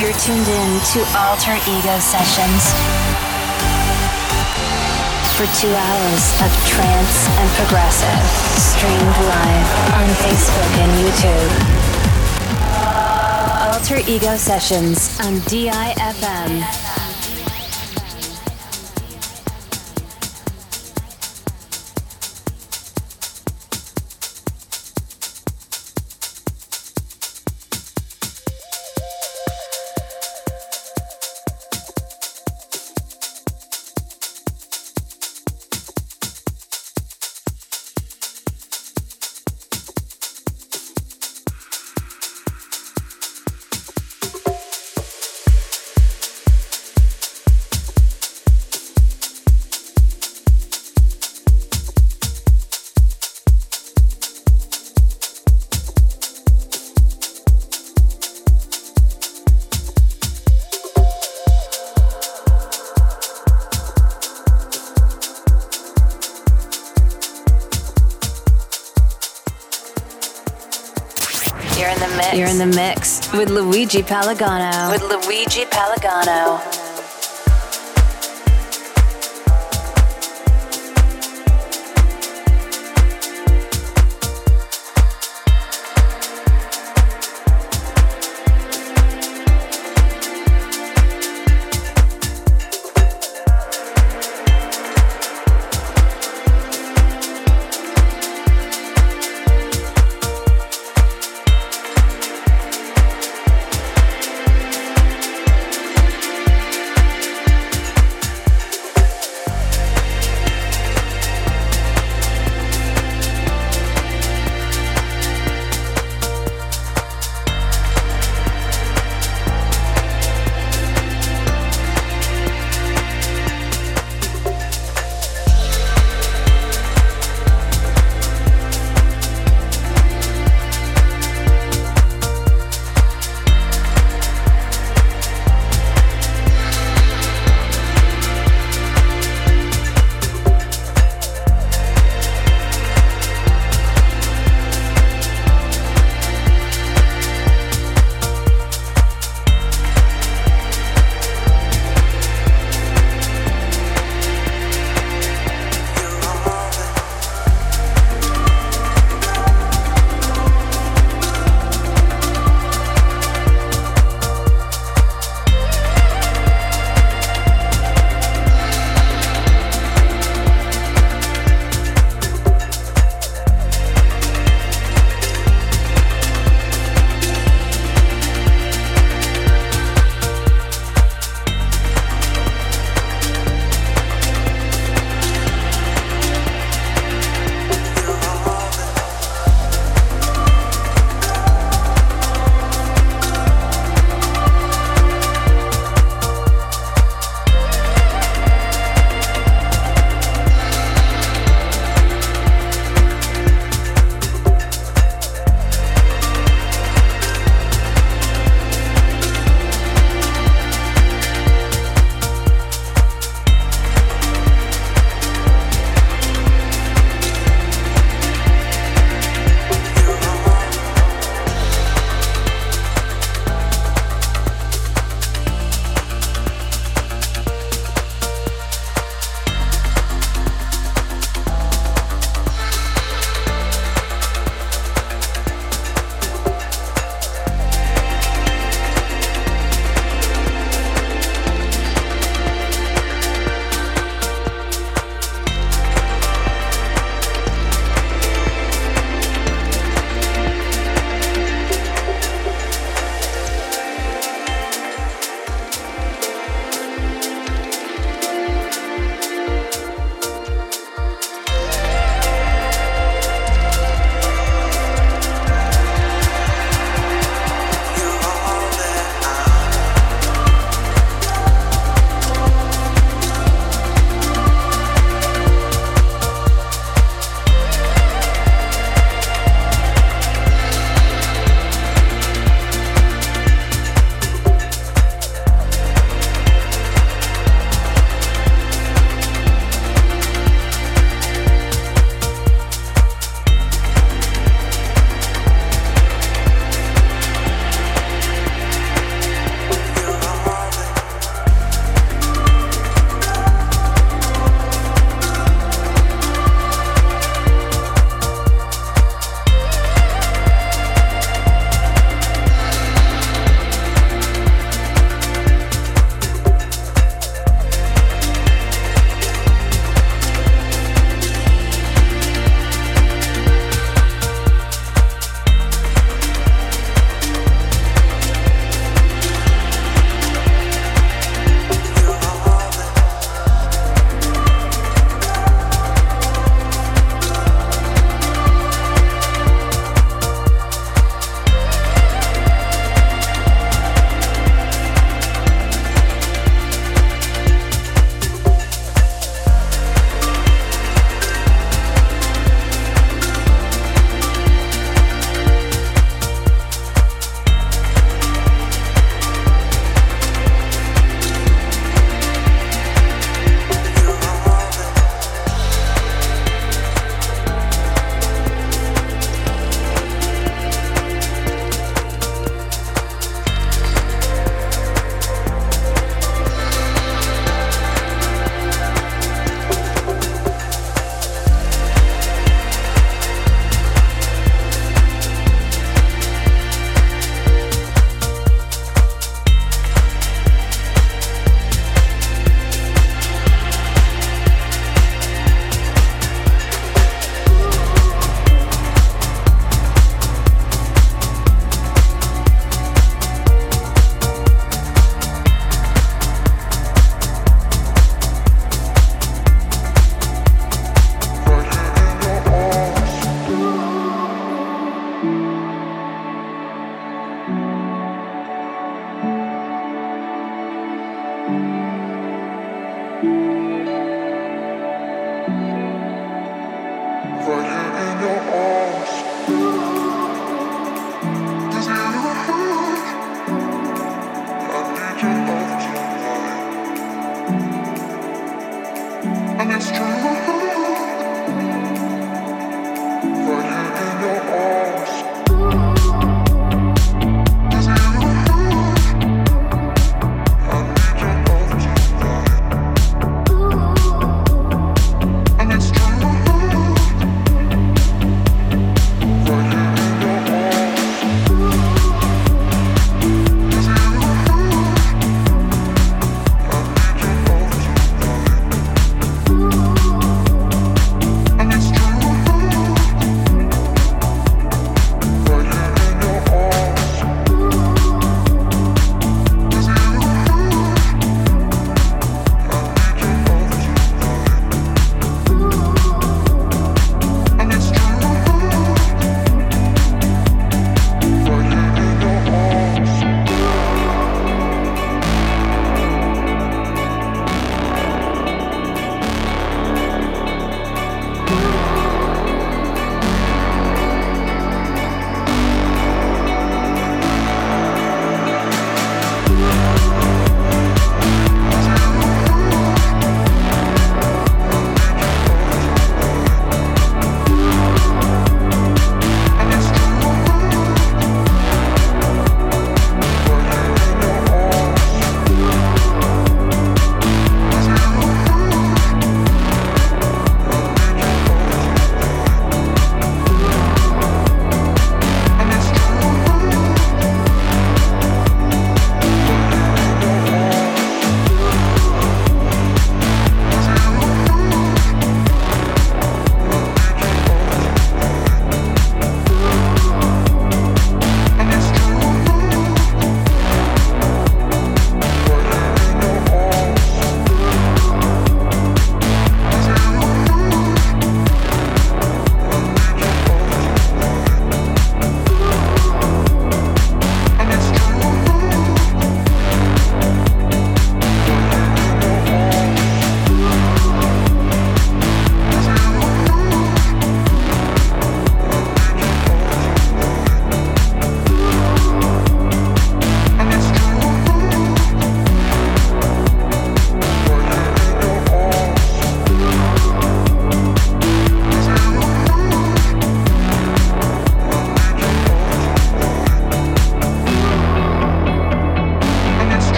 You're tuned in to Alter Ego Sessions for two hours of trance and progressive, streamed live on Facebook and YouTube. Alter Ego Sessions on DIFM. With Luigi Palagano. With Luigi Palagano.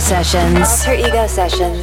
Sessions. Alter Ego Sessions.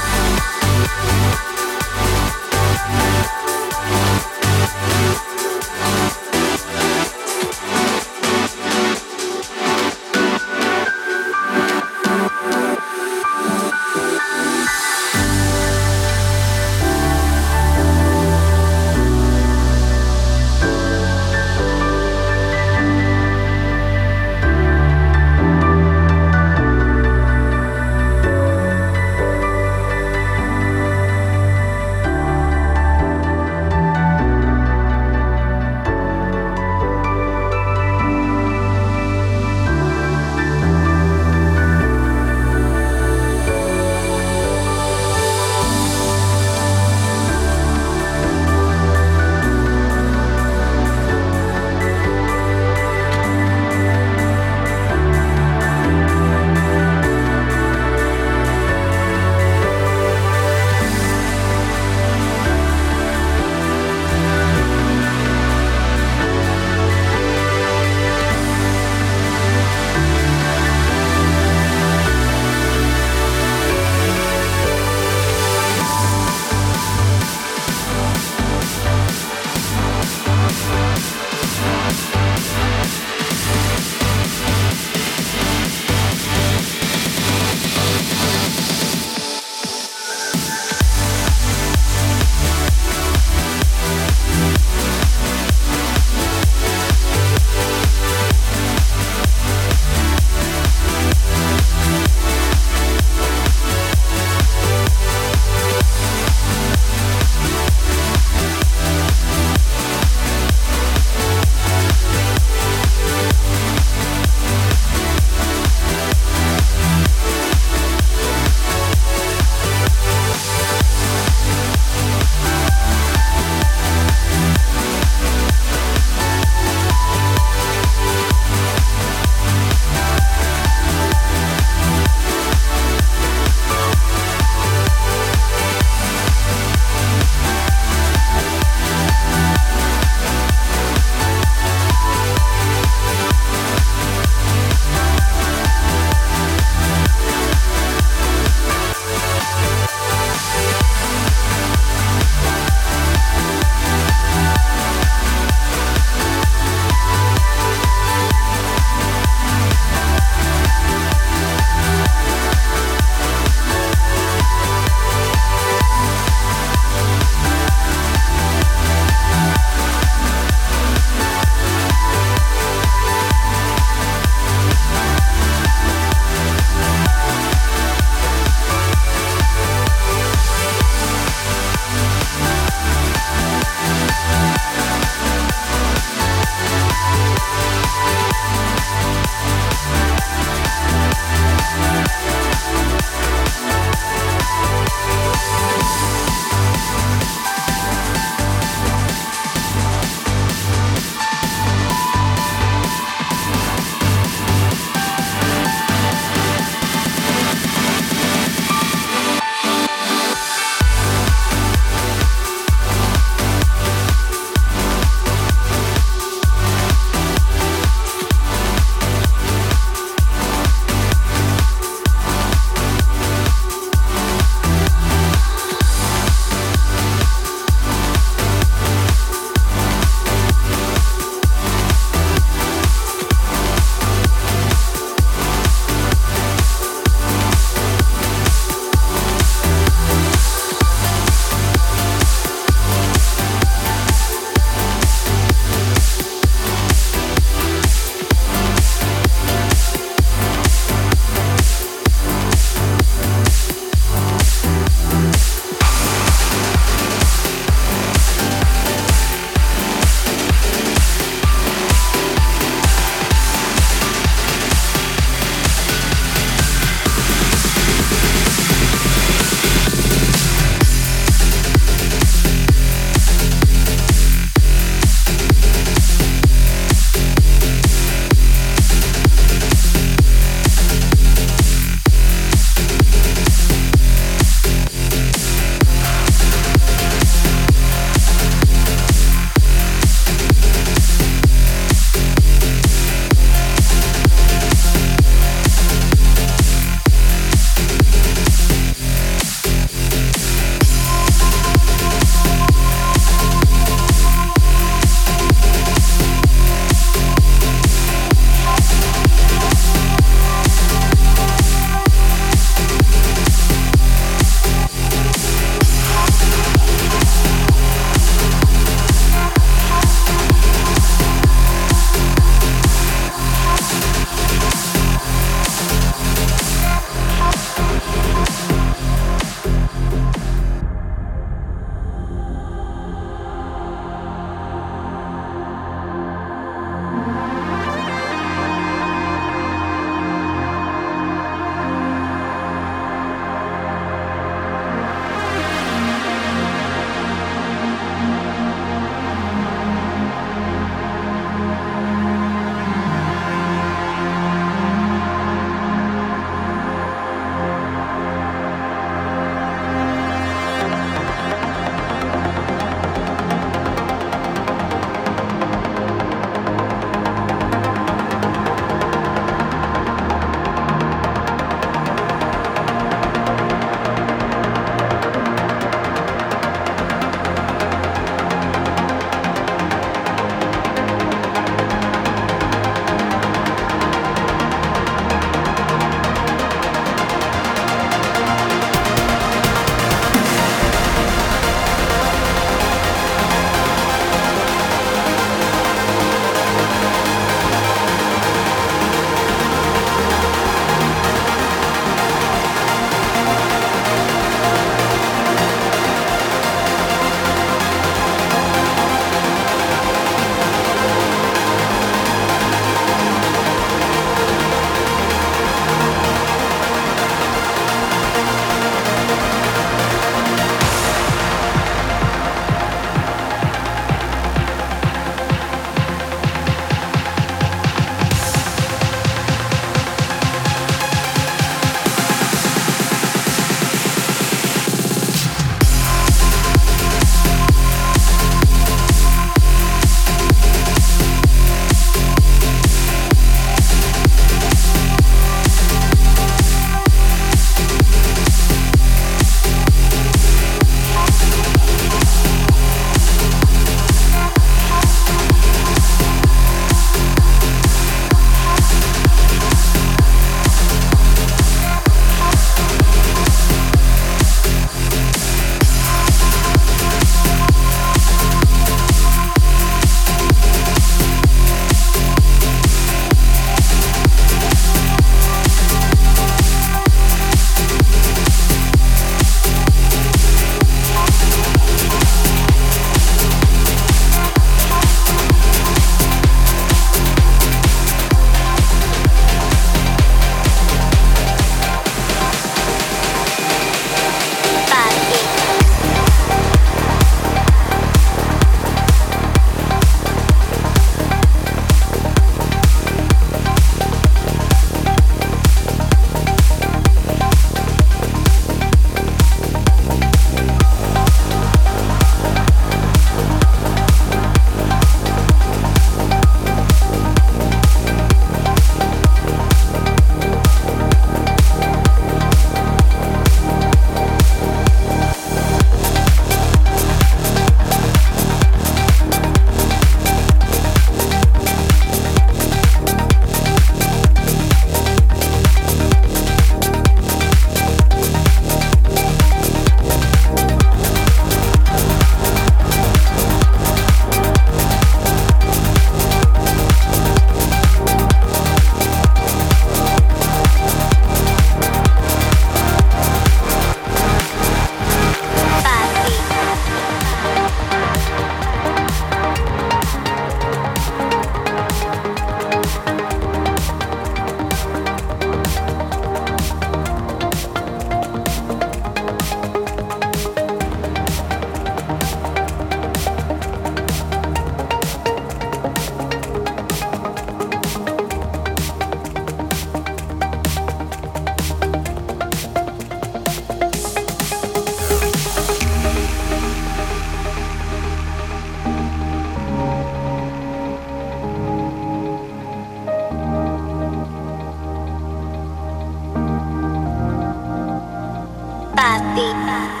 Papi.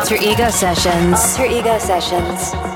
Alter Ego Sessions. Alter Ego Sessions.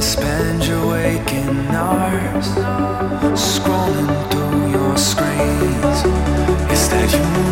Spend your waking hours scrolling through your screens. Instead, you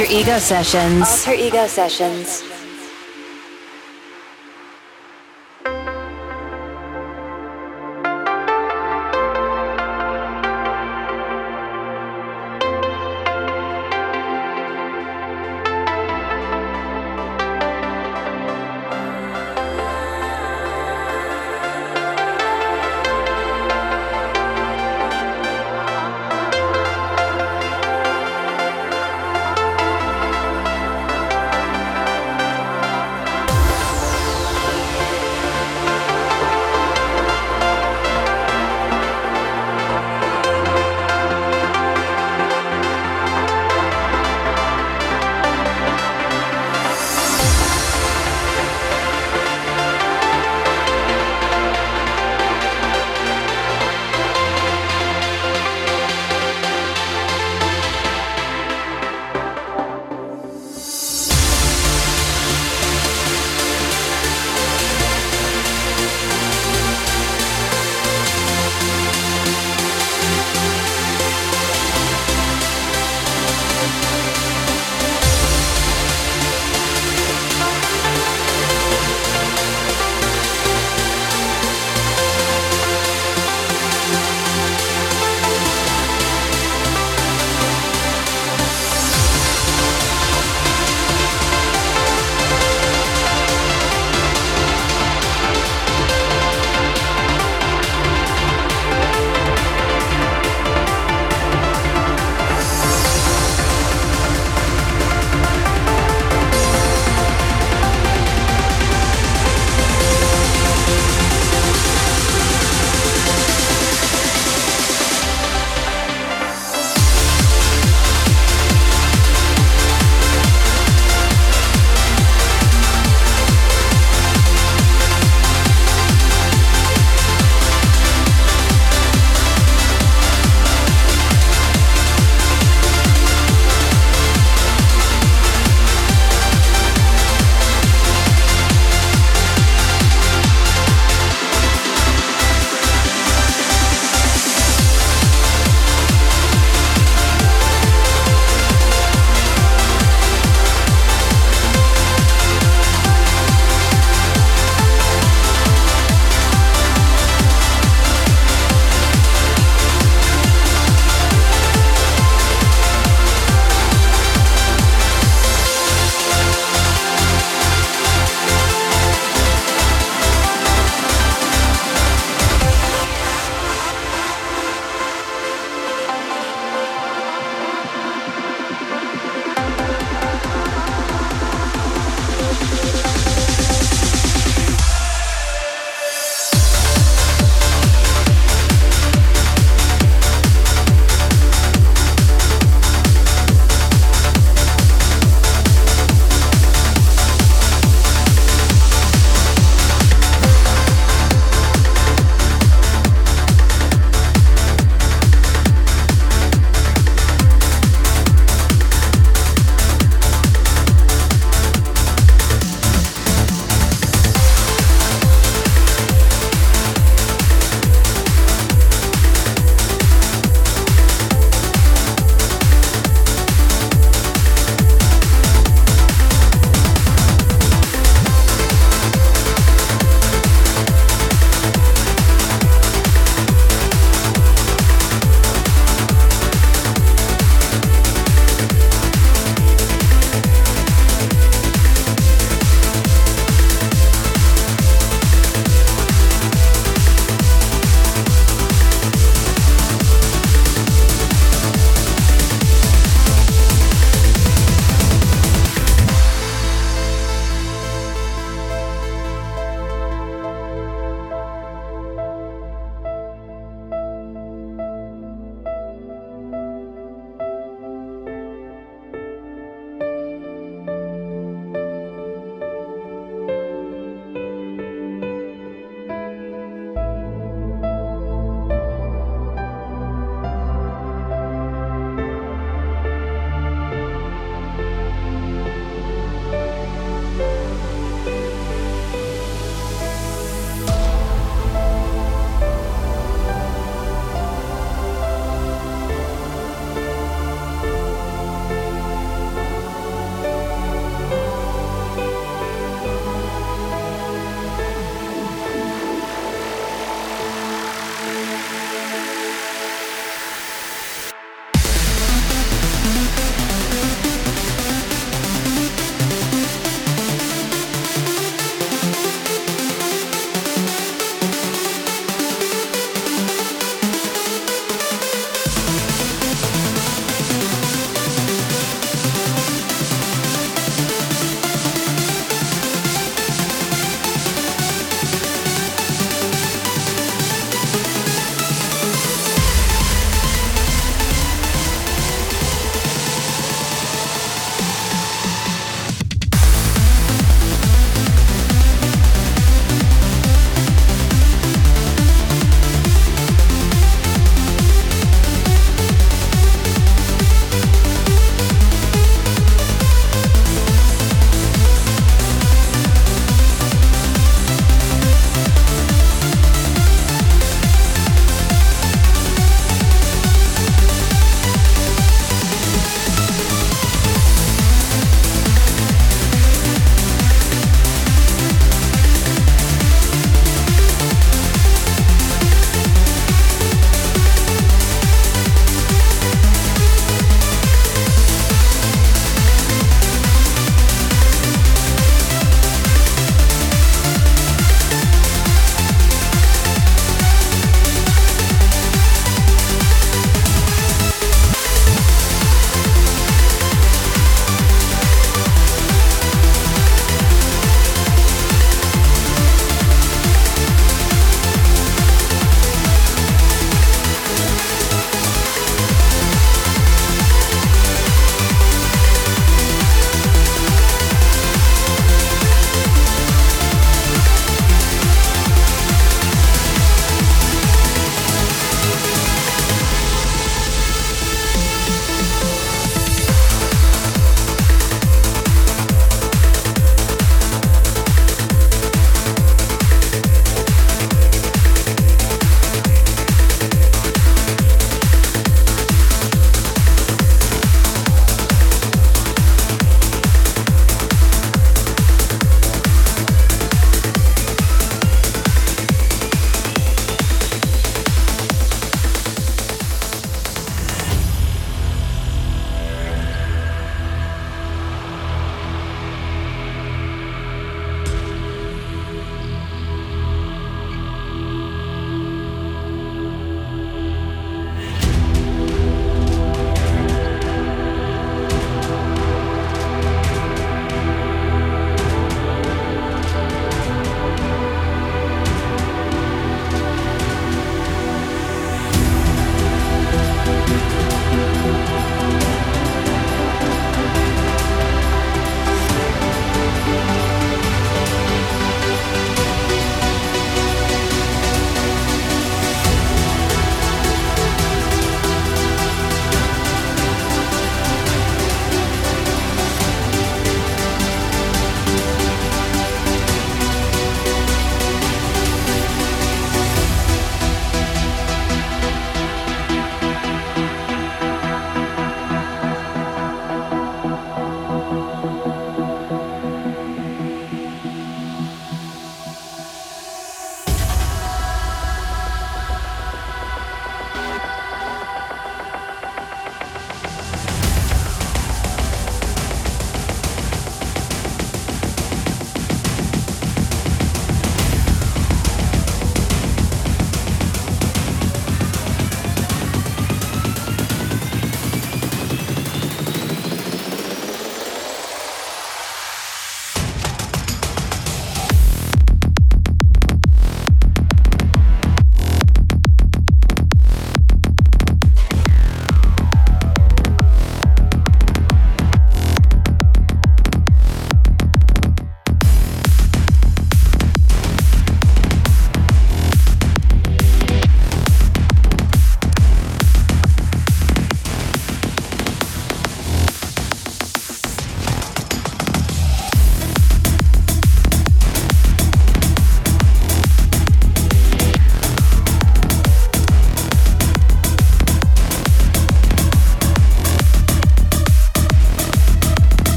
Alter Ego Sessions. Alter Ego Sessions.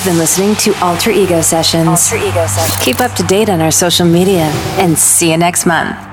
You've been listening to Alter Ego Sessions. Alter Ego Sessions. Keep up to date on our social media and see you next month.